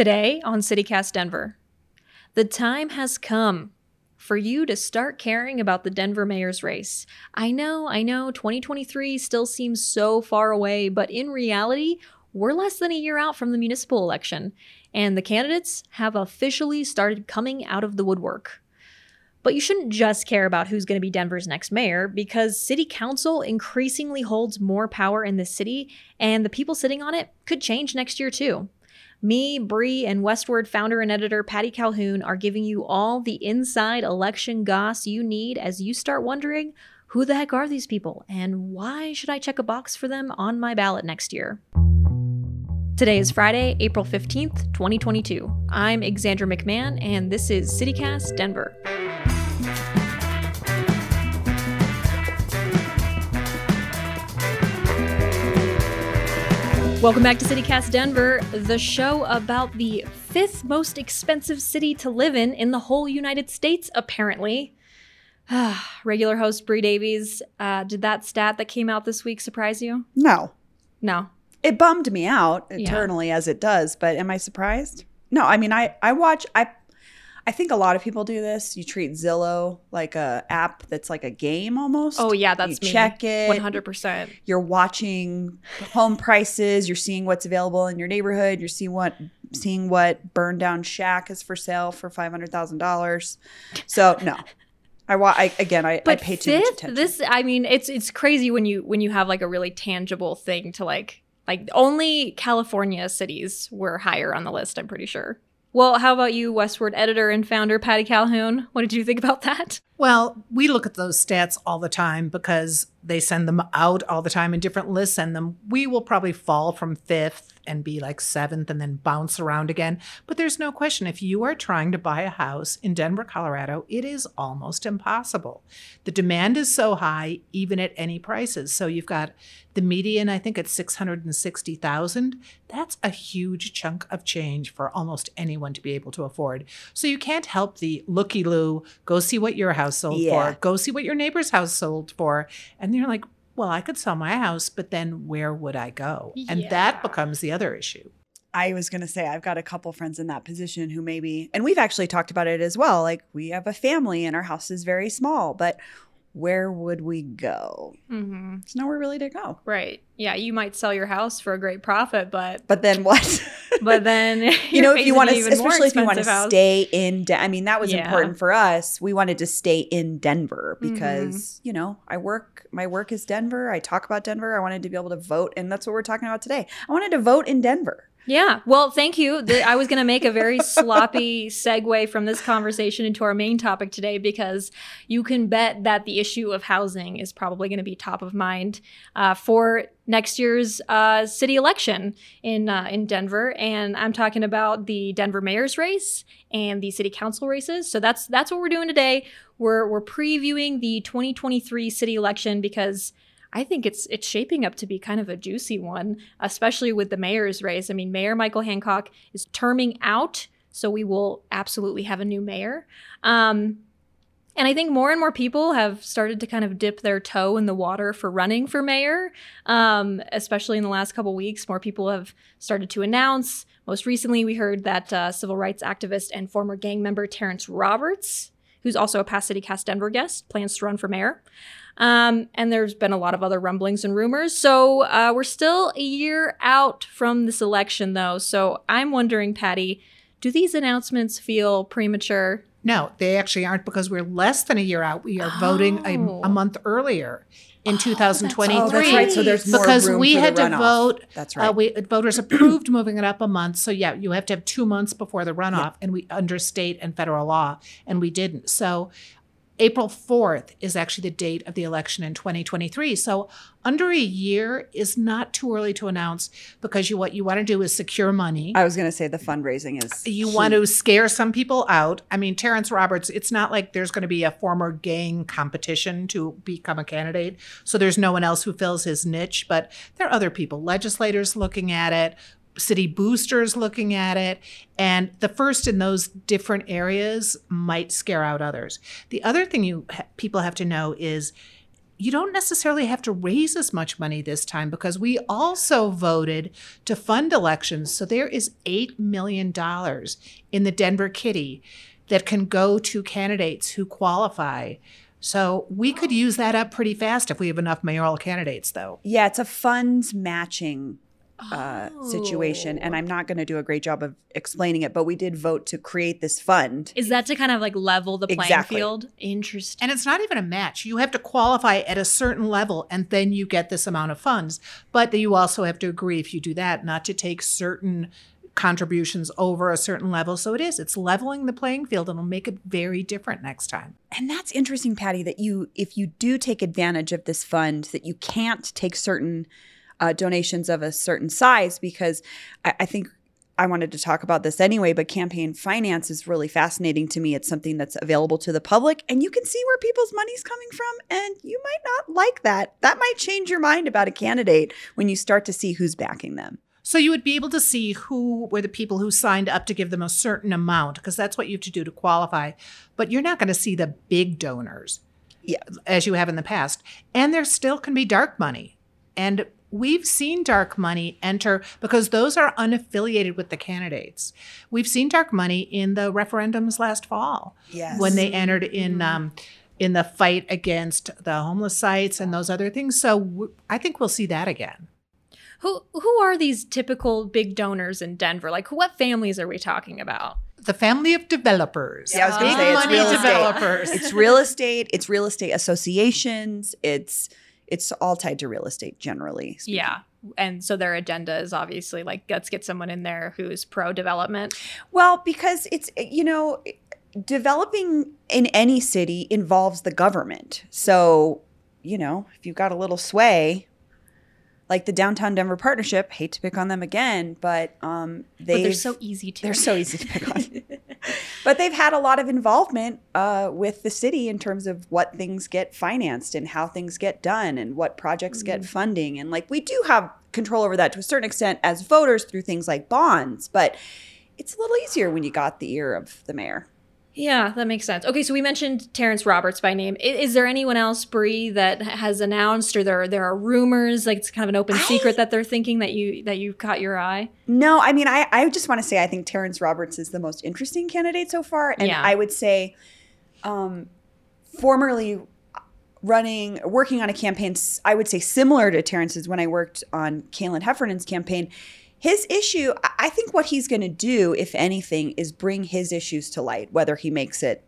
Today on CityCast Denver, the time has come for you to start caring about the Denver mayor's race. I know, I know, 2023 still seems so far away, but in reality, we're less than a year out from the municipal election, and the candidates have officially started coming out of the woodwork. But you shouldn't just care about who's going to be Denver's next mayor because city council increasingly holds more power in the city, and the people sitting on it could change next year too. Me, Bree, and Westword founder and editor Patty Calhoun are giving you all the inside election goss you need as you start wondering who the heck are these people and why should I check a box for them on my ballot next year? Today is Friday, April 15th, 2022. I'm Xandra McMahon, and this is CityCast Denver. Welcome back to CityCast Denver, the show about the fifth most expensive city to live in in the whole United States, apparently. Regular host Bree Davies, uh, did that stat that came out this week surprise you? No. No. It bummed me out eternally yeah. as it does, but am I surprised? No, I mean I I watch I I think a lot of people do this. You treat Zillow like a app that's like a game almost. Oh yeah, that's you me. check it. One hundred percent. You're watching home prices. You're seeing what's available in your neighborhood. You're seeing what seeing what burned down shack is for sale for five hundred thousand dollars. So no. I, wa- I again, I, but I pay too fifth, much attention. This, I mean, it's it's crazy when you when you have like a really tangible thing to like like only California cities were higher on the list. I'm pretty sure. Well, how about you, Westword editor and founder Patty Calhoun? What did you think about that? Well, we look at those stats all the time because they send them out all the time in different lists and them. We will probably fall from fifth and be like seventh and then bounce around again. But there's no question if you are trying to buy a house in Denver, Colorado, it is almost impossible. The demand is so high, even at any prices. So you've got the median, I think, at 660,000. That's a huge chunk of change for almost anyone to be able to afford. So you can't help the looky loo, go see what your house sold yeah. for, go see what your neighbor's house sold for. And you're like, well, I could sell my house, but then where would I go? Yeah. And that becomes the other issue. I was going to say, I've got a couple friends in that position who maybe, and we've actually talked about it as well. Like, we have a family and our house is very small, but where would we go? Mm-hmm. There's nowhere really to go. Right. Yeah, you might sell your house for a great profit, but but then what? but then you know, if you want to, especially if you want to stay in. De- I mean, that was yeah. important for us. We wanted to stay in Denver because mm-hmm. you know I work. My work is Denver. I talk about Denver. I wanted to be able to vote, and that's what we're talking about today. I wanted to vote in Denver. Yeah. Well, thank you. I was going to make a very sloppy segue from this conversation into our main topic today because you can bet that the issue of housing is probably going to be top of mind uh, for next year's uh, city election in uh, in Denver, and I'm talking about the Denver mayor's race and the city council races. So that's that's what we're doing today. We're we're previewing the 2023 city election because I think it's it's shaping up to be kind of a juicy one, especially with the mayor's race. I mean, Mayor Michael Hancock is terming out, so we will absolutely have a new mayor. Um, and I think more and more people have started to kind of dip their toe in the water for running for mayor, um, especially in the last couple weeks. More people have started to announce. Most recently, we heard that uh, civil rights activist and former gang member Terrence Roberts, who's also a past City CityCast Denver guest, plans to run for mayor. Um, and there's been a lot of other rumblings and rumors. So uh, we're still a year out from this election, though. So I'm wondering, Patty, do these announcements feel premature? No, they actually aren't because we're less than a year out. We are oh. voting a, a, month earlier in 2023. Oh, that's right. So there's because we had to vote. That's uh, right. Uh, we voters approved moving it up a month. So yeah, you have to have two months before the runoff, yeah. and we under state and federal law, and we didn't. So April 4th is actually the date of the election in 2023. So under a year is not too early to announce because you what you want to do is secure money. I was going to say the fundraising is You key. want to scare some people out. I mean, Terrence Roberts, it's not like there's going to be a former gang competition to become a candidate. So there's no one else who fills his niche, but there are other people, legislators looking at it, city boosters looking at it and the first in those different areas might scare out others the other thing you people have to know is you don't necessarily have to raise as much money this time because we also voted to fund elections. So there is $8 million in the Denver Kitty that can go to candidates who qualify. So we could use that up pretty fast if we have enough mayoral candidates, though. Yeah, it's a funds matching uh, situation, and I'm not going to do a great job of explaining it, but we did vote to create this fund. Is that to kind of like level the playing exactly. field? Interesting. And it's not even a match. You have to qualify at a certain level, and then you get this amount of funds. But you also have to agree, if you do that, not to take certain contributions over a certain level. So it is, it's leveling the playing field and it'll make it very different next time. And that's interesting, Patty, that you, if you do take advantage of this fund, that you can't take certain uh, donations of a certain size because I, I think I wanted to talk about this anyway, but campaign finance is really fascinating to me. It's something that's available to the public and you can see where people's money's coming from and you might not like that. That might change your mind about a candidate when you start to see who's backing them. So you would be able to see who were the people who signed up to give them a certain amount because that's what you have to do to qualify. But you're not going to see the big donors yeah. as you have in the past. And there still can be dark money. And we've seen dark money enter because those are unaffiliated with the candidates. We've seen dark money in the referendums last fall. Yes. When they entered in mm-hmm. um, in the fight against the homeless sites and those other things. So w- I think we'll see that again. Who who are these typical big donors in Denver? Like what families are we talking about? the family of developers. Yeah, I was going to say it's real developers. Estate. it's real estate. It's real estate associations. It's it's all tied to real estate generally. Speaking. Yeah. And so their agenda is obviously like, let's get someone in there who's pro development. Well, because it's, you know, developing in any city involves the government. So, you know, if you've got a little sway, like the downtown Denver partnership, hate to pick on them again, but um, they they're so easy to they're so easy to pick on. but they've had a lot of involvement uh, with the city in terms of what things get financed and how things get done and what projects mm. get funding, and like we do have control over that to a certain extent as voters through things like bonds, but it's a little easier when you got the ear of the mayor. Yeah, that makes sense. Okay, so we mentioned Terrence Roberts by name. Is, is, there anyone else, Bree, that has announced, or there there are rumors, like it's kind of an open I, secret that they're thinking that you that you caught your eye? No, I mean, I I just want to say I think Terrence Roberts is the most interesting candidate so far, and yeah. I would say, um, formerly running working on a campaign, I would say similar to Terrence's when I worked on Kalyn Heffernan's campaign his issue, I think what he's going to do, if anything, is bring his issues to light, whether he makes it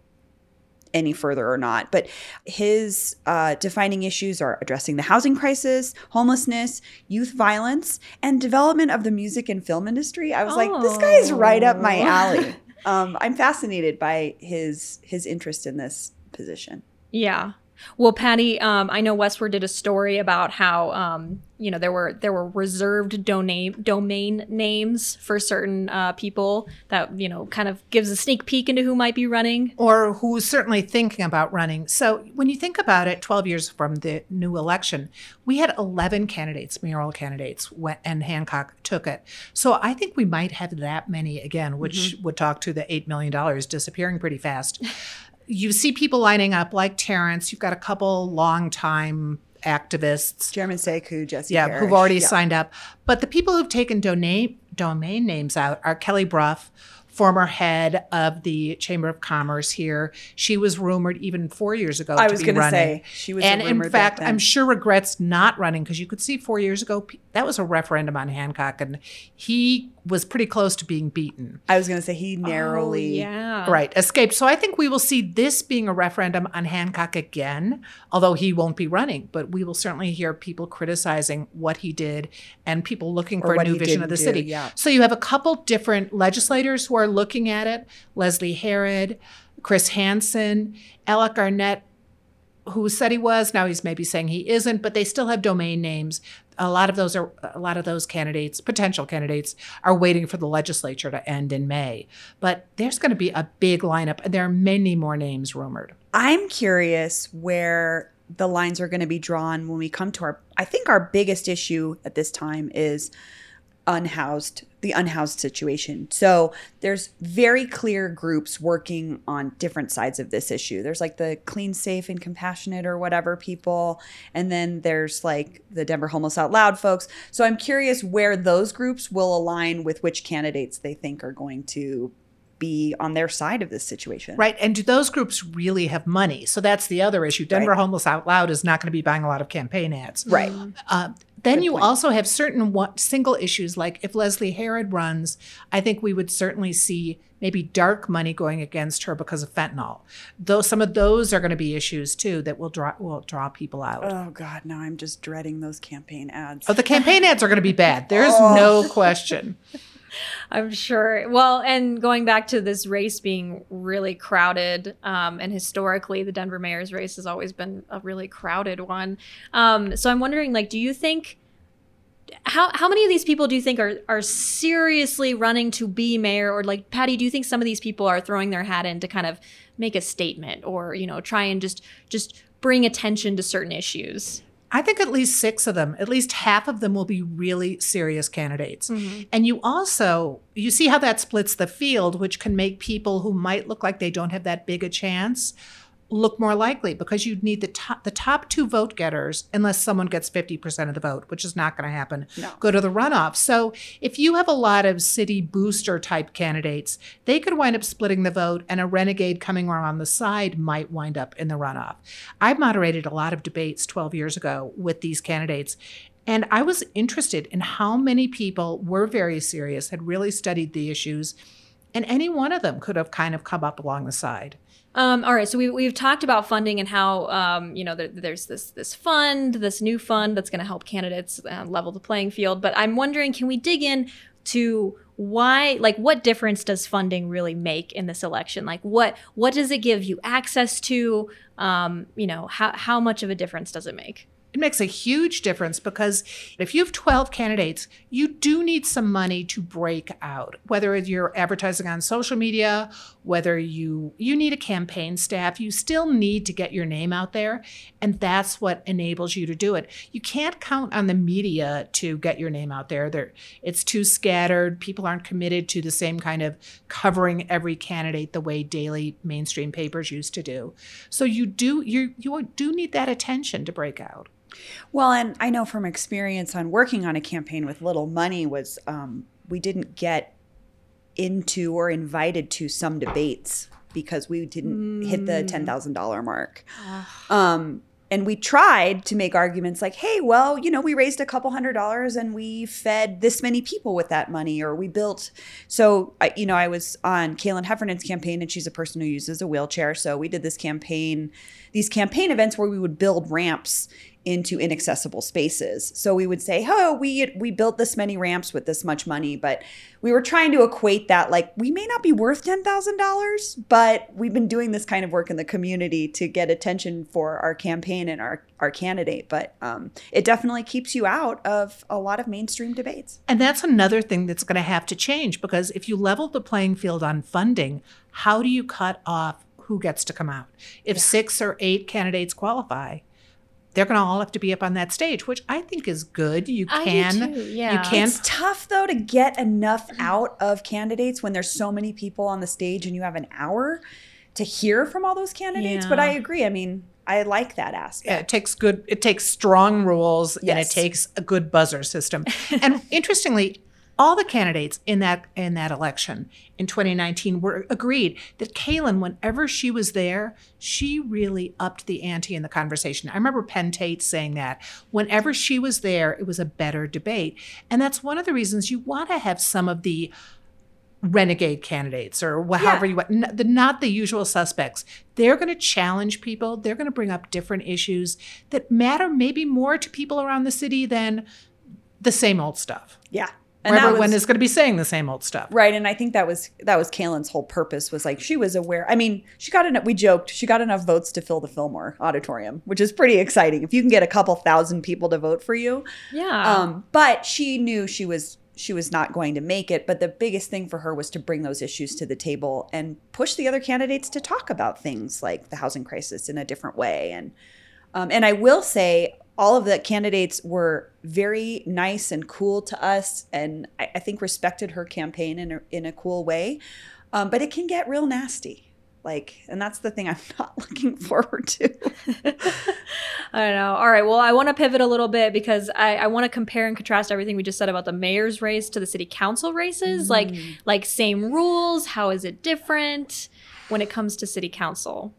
any further or not. But his uh, defining issues are addressing the housing crisis, homelessness, youth violence, and development of the music and film industry. I was oh. like, this guy is right up my oh. alley. um, I'm fascinated by his his interest in this position. Yeah. Well, Patty, um, I know Westword did a story about how um, you know there were there were reserved domain domain names for certain uh, people that you know kind of gives a sneak peek into who might be running or who's certainly thinking about running. So when you think about it, 12 years from the new election, we had 11 candidates, mayoral candidates, and Hancock took it. So I think we might have that many again, which mm-hmm. would talk to the eight million dollars disappearing pretty fast you see people lining up like Terrence. You've got a couple long-time activists. Chairman Sekou, Jesse Yeah, Parris. who've already yeah. signed up. But the people who've taken domain, domain names out are Kelly Brough, former head of the Chamber of Commerce here. She was rumored even four years ago. I was going to say she was, and in fact, I'm sure regrets not running because you could see four years ago that was a referendum on Hancock, and he was pretty close to being beaten. I was going to say he narrowly, oh, yeah, right, escaped. So I think we will see this being a referendum on Hancock again, although he won't be running. But we will certainly hear people criticizing what he did and people looking for a new vision of the do, city. Yeah. So you have a couple different legislators who are looking at it: Leslie Herod, Chris Hansen, Alec Garnett who said he was now he's maybe saying he isn't but they still have domain names a lot of those are a lot of those candidates potential candidates are waiting for the legislature to end in may. But there's going to be a big lineup and there are many more names rumored. I'm curious where the lines are going to be drawn when we come to our i think our biggest issue at this time is unhoused the unhoused situation. So there's very clear groups working on different sides of this issue. There's like the clean, safe, and compassionate or whatever people, and then there's like the Denver Homeless Out Loud folks. So I'm curious where those groups will align with which candidates they think are going to be on their side of this situation. Right. And do those groups really have money? So that's the other issue. Denver right. Homeless Out Loud is not going to be buying a lot of campaign ads. Right. Uh, then Good you point. also have certain one, single issues, like if Leslie Herod runs, I think we would certainly see maybe dark money going against her because of fentanyl. Though some of those are going to be issues too that will draw will draw people out. Oh God, now I'm just dreading those campaign ads. Oh, the campaign ads are going to be bad. There's oh. no question. I'm sure. Well, and going back to this race being really crowded, um, and historically, the Denver mayor's race has always been a really crowded one. Um, so I'm wondering, like, do you think? How, how many of these people do you think are, are seriously running to be mayor or like patty do you think some of these people are throwing their hat in to kind of make a statement or you know try and just just bring attention to certain issues I think at least six of them, at least half of them will be really serious candidates. Mm-hmm. And you also you see how that splits the field, which can make people who might look like they don't have that big a chance look more likely because you'd need the top the top two vote getters unless someone gets 50% of the vote which is not going to happen no. go to the runoff so if you have a lot of city booster type candidates they could wind up splitting the vote and a renegade coming around the side might wind up in the runoff i moderated a lot of debates 12 years ago with these candidates and I was interested in how many people were very serious, had really studied the issues, and any one of them could have kind of come up along the side. Um, all right, so we, we've talked about funding and how um, you know there, there's this this fund, this new fund that's going to help candidates uh, level the playing field. But I'm wondering, can we dig in to why, like, what difference does funding really make in this election? Like, what what does it give you access to? Um, you know, how how much of a difference does it make? It makes a huge difference because if you have 12 candidates, you do need some money to break out. Whether you're advertising on social media, whether you you need a campaign staff, you still need to get your name out there, and that's what enables you to do it. You can't count on the media to get your name out there. There it's too scattered. People aren't committed to the same kind of covering every candidate the way daily mainstream papers used to do. So you do you you do need that attention to break out. Well, and I know from experience on working on a campaign with little money was um, we didn't get into or invited to some debates because we didn't mm. hit the mm. ten thousand dollar mark. Um, and we tried to make arguments like, hey, well, you know, we raised a couple hundred dollars and we fed this many people with that money, or we built. So, I, you know, I was on Kalyn Heffernan's campaign, and she's a person who uses a wheelchair. So we did this campaign, these campaign events where we would build ramps into inaccessible spaces. So we would say, "Oh, we we built this many ramps with this much money," but we were trying to equate that like we may not be worth $10,000, but we've been doing this kind of work in the community to get attention for our campaign and our our candidate, but um, it definitely keeps you out of a lot of mainstream debates. And that's another thing that's going to have to change because if you level the playing field on funding, how do you cut off who gets to come out? If yeah. 6 or 8 candidates qualify, they're going to all have to be up on that stage, which I think is good. You can, yeah. You can. It's tough though to get enough out of candidates when there's so many people on the stage and you have an hour to hear from all those candidates. Yeah. But I agree. I mean, I like that aspect. Yeah, it takes good. It takes strong rules yes. and it takes a good buzzer system. and interestingly, all the candidates in that in that election in 2019 were agreed that Kalyn, whenever she was there, she really upped the ante in the conversation. I remember Penn Tate saying that. Whenever she was there, it was a better debate, and that's one of the reasons you want to have some of the renegade candidates or however yeah. you want the not the usual suspects. They're going to challenge people. They're going to bring up different issues that matter maybe more to people around the city than the same old stuff. Yeah and where everyone was, is going to be saying the same old stuff. Right. And I think that was that was Kalyn's whole purpose was like she was aware. I mean, she got enough we joked, she got enough votes to fill the Fillmore auditorium, which is pretty exciting. If you can get a couple thousand people to vote for you. Yeah. Um, but she knew she was she was not going to make it. But the biggest thing for her was to bring those issues to the table and push the other candidates to talk about things like the housing crisis in a different way. And um, and I will say all of the candidates were very nice and cool to us, and I, I think respected her campaign in a, in a cool way. Um, but it can get real nasty like and that's the thing i'm not looking forward to i don't know all right well i want to pivot a little bit because i, I want to compare and contrast everything we just said about the mayor's race to the city council races mm. like like same rules how is it different when it comes to city council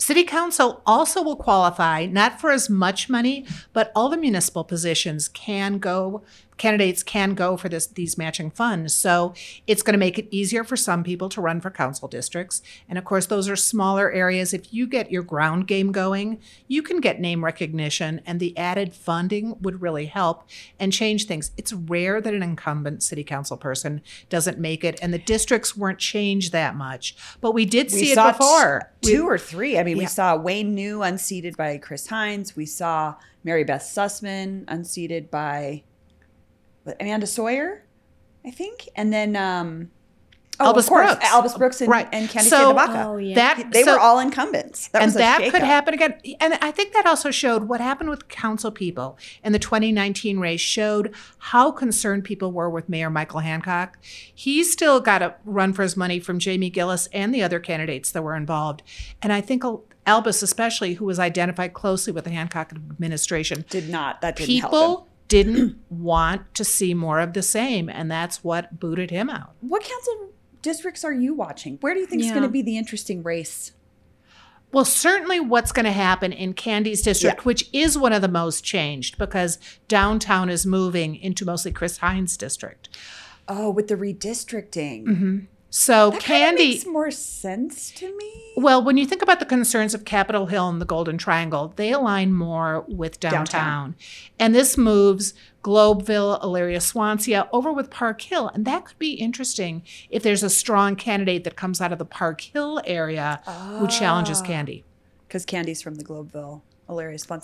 City Council also will qualify not for as much money, but all the municipal positions can go candidates can go for this these matching funds. So it's going to make it easier for some people to run for council districts. And of course, those are smaller areas. If you get your ground game going, you can get name recognition, and the added funding would really help and change things. It's rare that an incumbent city council person doesn't make it, and the districts weren't changed that much. But we did see we it before. T- two or three. I mean, yeah. we saw Wayne New unseated by Chris Hinds. We saw Mary Beth Susman unseated by Amanda Sawyer, I think, and then um, oh, Albus Brooks, Albus Brooks, and, right. and Candi so, oh, yeah. That they so, were all incumbents, that and that could happen again. And I think that also showed what happened with council people in the 2019 race. Showed how concerned people were with Mayor Michael Hancock. He still got a run for his money from Jamie Giellis and the other candidates that were involved, and I think. Albus, especially, who was identified closely with the Hancock administration, did not. That didn't people didn't want to see more of the same, and that's what booted him out. What council districts are you watching? Where do you think yeah. is going to be the interesting race? Well, certainly what's going to happen in Candi's district, yeah. which is one of the most changed because downtown is moving into mostly Chris Hinds' district. Oh, with the redistricting. Mm-hmm. So that Candi makes more sense to me. Well, when you think about the concerns of Capitol Hill and the Golden Triangle, they align more with downtown. downtown. And this moves Globeville, Elyria, Swansea over with Park Hill. And that could be interesting if there's a strong candidate that comes out of the Park Hill area oh. who challenges ah. Candi. Because Candi's from the Globeville.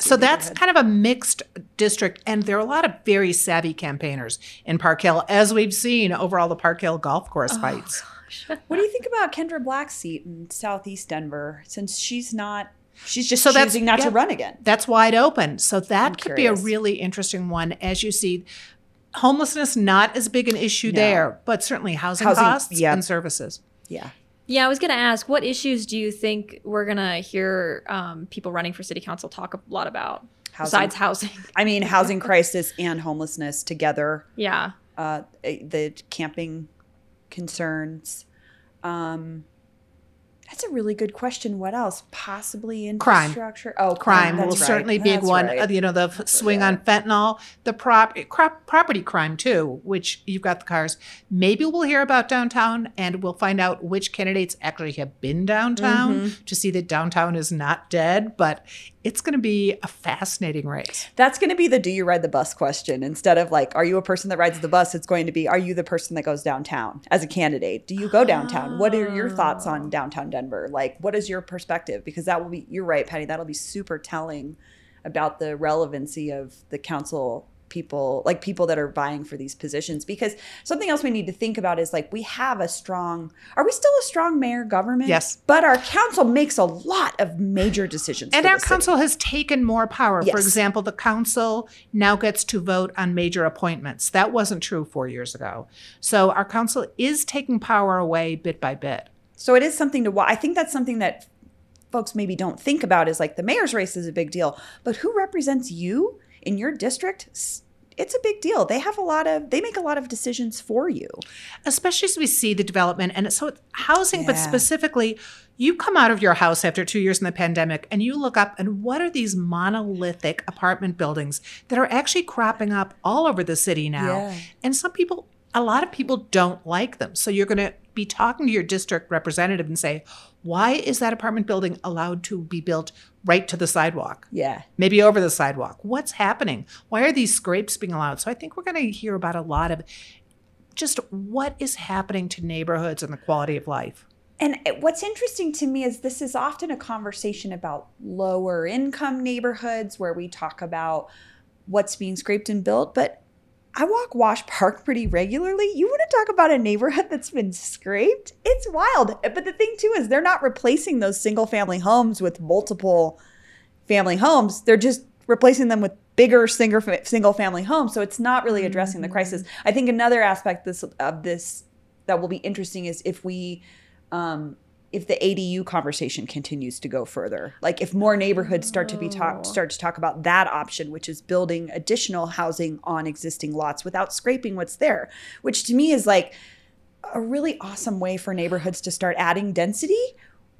So that's kind of a mixed district, and there are a lot of very savvy campaigners in Park Hill, as we've seen over all the Park Hill golf course oh, fights gosh. what do you think about Kendra Black's seat in Southeast Denver? Since she's not She's just so choosing not yeah, to run again. That's wide open. So that I'm could curious. be a really interesting one as you see homelessness not as big an issue no. there, but certainly housing, housing costs yeah. and services. Yeah. Yeah, I was going to ask, what issues do you think we're going to hear um, people running for city council talk a lot about housing. besides housing? I mean, housing crisis and homelessness together. Yeah. Uh, the camping concerns. Um, that's a really good question. What else? Possibly infrastructure. Crime. Oh, crime, crime will right. certainly be one. Right. Uh, you know, the that's swing right. on fentanyl, the prop, crop, property crime too, which you've got the cars. Maybe we'll hear about downtown, and we'll find out which candidates actually have been downtown mm-hmm. to see that downtown is not dead. But it's going to be a fascinating race. That's going to be the do you ride the bus question. Instead of like, are you a person that rides the bus? It's going to be, are you the person that goes downtown as a candidate? Do you go downtown? Oh. What are your thoughts on oh. downtown Denver? Like, what is your perspective? Because that will be, you're right, Patty, that'll be super telling about the relevancy of the council people like people that are vying for these positions because something else we need to think about is like we have a strong are we still a strong mayor government? Yes. But our council makes a lot of major decisions and our council city. has taken more power. Yes. for example the council now gets to vote on major appointments. That wasn't true four years ago. So our council is taking power away bit by bit. So it is something to i think that's something that folks maybe don't think about is like the mayor's race is a big deal. But who represents you in your district, it's a big deal. They have a lot of they make a lot of decisions for you. Especially as we see the development and so it's housing, yeah. but specifically you come out of your house after two years in the pandemic and you look up and what are these monolithic apartment buildings that are actually cropping up all over the city now? Yeah. And some people a lot of people don't like them. So you're going to be talking to your district representative and say, why is that apartment building allowed to be built right to the sidewalk? Yeah. Maybe over the sidewalk. What's happening? Why are these scrapes being allowed? So I think we're going to hear about a lot of just what is happening to neighborhoods and the quality of life. And what's interesting to me is this is often a conversation about lower income neighborhoods where we talk about what's being scraped and built, but I walk Wash Park pretty regularly. You want to talk about a neighborhood that's been scraped? It's wild. But the thing too is they're not replacing those single family homes with multiple family homes. They're just replacing them with bigger single single family homes. So it's not really addressing the crisis. I think another aspect this of this that will be interesting is if we um, if the ADU conversation continues to go further. Like if more neighborhoods start to be talk oh. start to talk about that option, which is building additional housing on existing lots without scraping what's there, which to me is like a really awesome way for neighborhoods to start adding density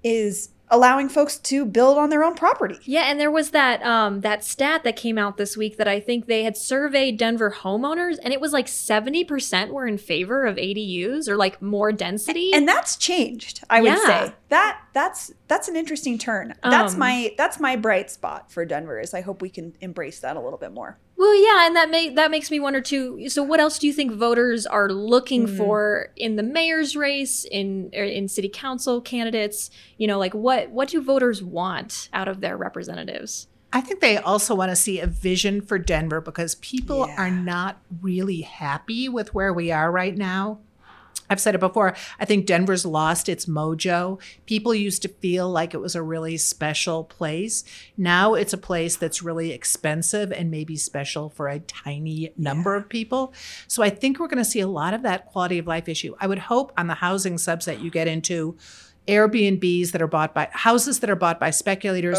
is allowing folks to build on their own property. Yeah, and there was that um that stat that came out this week that I think they had surveyed Denver homeowners and it was like 70% were in favor of ADUs or like more density. And that's changed, I would say. That that's that's an interesting turn. That's um, my that's my bright spot for Denver is I hope we can embrace that a little bit more. Well, yeah, and that make that makes me wonder too. So, what else do you think voters are looking mm. for in the mayor's race, in er, in city council candidates? You know, like what what do voters want out of their representatives? I think they also want to see a vision for Denver because people yeah. are not really happy with where we are right now. I've said it before. I think Denver's lost its mojo. People used to feel like it was a really special place. Now it's a place that's really expensive and maybe special for a tiny number yeah. of people. So I think we're going to see a lot of that quality of life issue. I would hope on the housing subset you get into Airbnbs that are bought by houses that are bought by speculators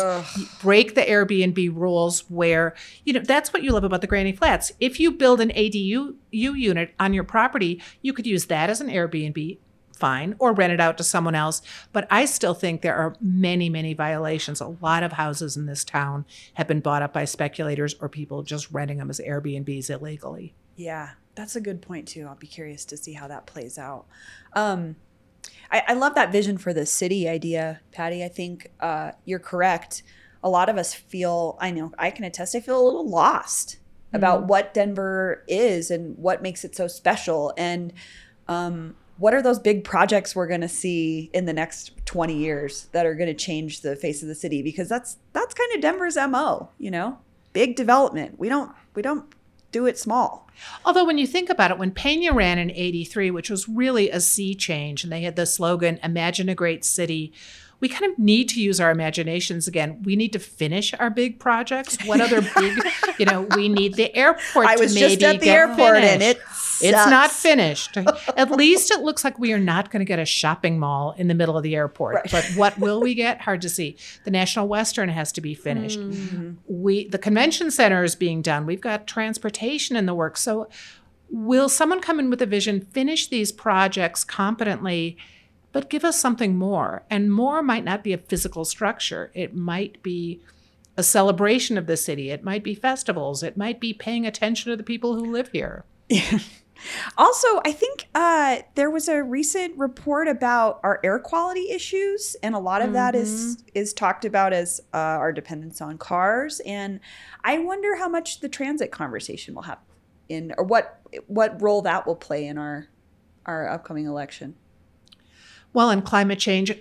break the Airbnb rules where you know that's what you love about the granny flats. If you build an ADU unit on your property, you could use that as an Airbnb fine or rent it out to someone else. But I still think there are many, many violations. A lot of houses in this town have been bought up by speculators or people just renting them as Airbnbs illegally. Yeah, that's a good point too. I'll be curious to see how that plays out. Um, I, I love that vision for the city idea, Patty. I think uh, you're correct. A lot of us feel, I know, I can attest, I feel a little lost about mm-hmm. what Denver is and what makes it so special. And um, what are those big projects we're going to see in the next 20 years that are going to change the face of the city? Because that's that's kind of Denver's mo. You know, big development. We don't we don't do it small. Although, when you think about it, when Pena ran in 83, which was really a sea change, and they had the slogan, Imagine a Great City, we kind of need to use our imaginations again. We need to finish our big projects. What other big, you know, we need the airport. I was just at the airport finished. and it it's not finished. At least it looks like we are not going to get a shopping mall in the middle of the airport. Right. But what will we get? Hard to see. The National Western has to be finished. Mm-hmm. We the convention center is being done. We've got transportation in the works. So will someone come in with a vision, finish these projects competently? but give us something more. And more might not be a physical structure, it might be a celebration of the city, it might be festivals, it might be paying attention to the people who live here. also, I think uh, there was a recent report about our air quality issues, and a lot of mm-hmm. that is mm-hmm. is talked about as uh, our dependence on cars. And I wonder how much the transit conversation will have in, or what what role that will play in our our upcoming election. Well, and climate change,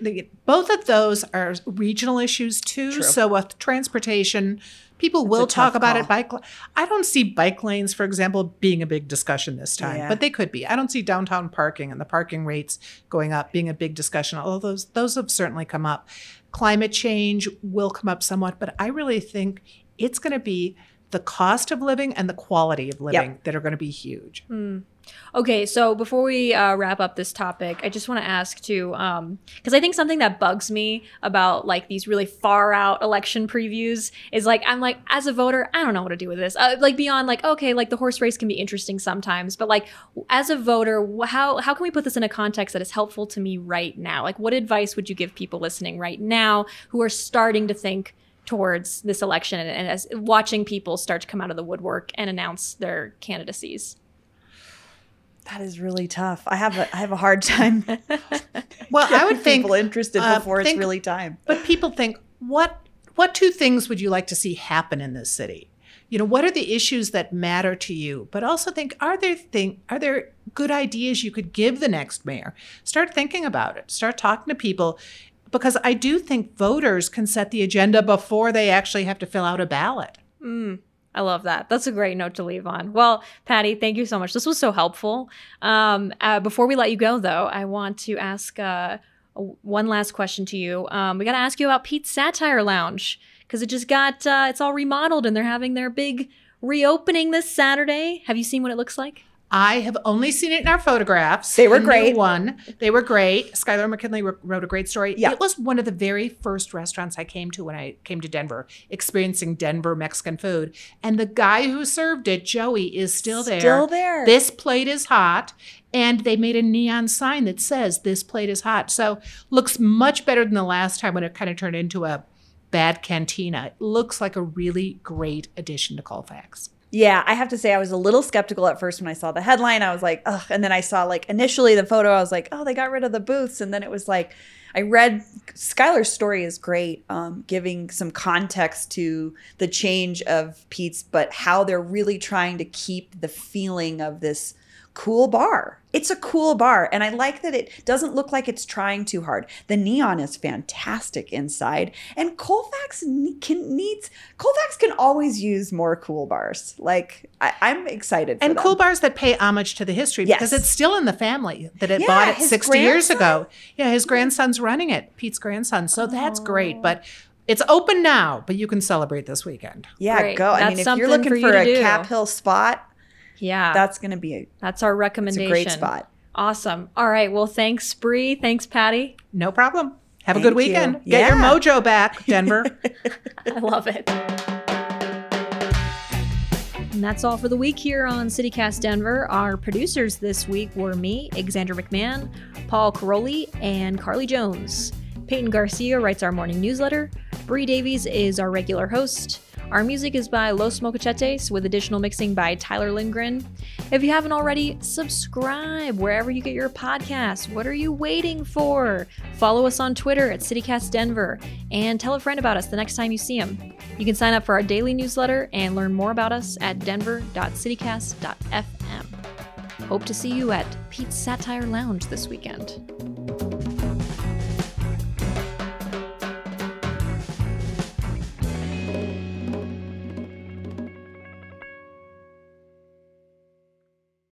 both of those are regional issues too. True. So with transportation, people will talk about call. it. Bike, I don't see bike lanes, for example, being a big discussion this time, yeah. but they could be. I don't see downtown parking and the parking rates going up being a big discussion. Although those those have certainly come up. Climate change will come up somewhat, but I really think it's going to be the cost of living and the quality of living yep. that are going to be huge. Mm. Okay, so before we uh, wrap up this topic, I just want to ask too, because um, I think something that bugs me about like these really far out election previews is like I'm like as a voter, I don't know what to do with this. Uh, like beyond like okay, like the horse race can be interesting sometimes, but like as a voter, how how can we put this in a context that is helpful to me right now? Like, what advice would you give people listening right now who are starting to think? towards this election and, and as watching people start to come out of the woodwork and announce their candidacies? That is really tough. I have a I have a hard time. well, I would think people interested uh, before think, it's really time. But people think what what two things would you like to see happen in this city? You know, what are the issues that matter to you? But also think are there thing are there good ideas you could give the next mayor? Start thinking about it. Start talking to people because I do think voters can set the agenda before they actually have to fill out a ballot. Mm, I love that. That's a great note to leave on. Well, Patty, thank you so much. This was so helpful. Um, uh, before we let you go, though, I want to ask uh, one last question to you. Um, we got to ask you about Pete's Satire Lounge because it just got uh, it's all remodeled and they're having their big reopening this Saturday. Have you seen what it looks like? I have only seen it in our photographs. They were great. One, they were great. Skyler McKinley wrote a great story. Yeah. It was one of the very first restaurants I came to when I came to Denver, experiencing Denver Mexican food. And the guy who served it, Joey, is still there. Still there. This plate is hot. And they made a neon sign that says this plate is hot. So looks much better than the last time when it kind of turned into a bad cantina. It looks like a really great addition to Colfax. Yeah, I have to say I was a little skeptical at first when I saw the headline. I was like, ugh. And then I saw like initially the photo, I was like, oh, they got rid of the booths. And then it was like, I read Skyler's story is great, um, giving some context to the change of Pete's, but how they're really trying to keep the feeling of this cool bar. It's a cool bar. And I like that it doesn't look like it's trying too hard. The neon is fantastic inside. And Colfax can, needs, Colfax can always use more cool bars. Like, I, am excited And them. cool bars that pay homage to the history yes. because it's still in the family that it yeah, bought it 60 grandson? years ago. Yeah, his grandson's running it, Pete's grandson. So that's great. Oh. But it's open now, but you can celebrate this weekend. Yeah, Great. go. I mean, if you're looking for, for a Cap Hill spot, yeah. That's going to be a That's our recommendation. great spot. Awesome. All right. Well, thanks, Bree. Thanks, Patty. No problem. Have Thank a good weekend. You. Get yeah. your mojo back, Denver. I love it. And that's all for the week here on CityCast Denver. Our producers this week were me, Xandra McMahon, Paul Caroli, and Carly Jones. Peyton Garcia writes our morning newsletter. Bree Davies is our regular host. Our music is by Los Mocochetes with additional mixing by Tyler Lindgren. If you haven't already, subscribe wherever you get your podcasts. What are you waiting for? Follow us on Twitter at CityCast Denver and tell a friend about us the next time you see them. You can sign up for our daily newsletter and learn more about us at denver.citycast.fm. Hope to see you at Pete's Satire Lounge this weekend.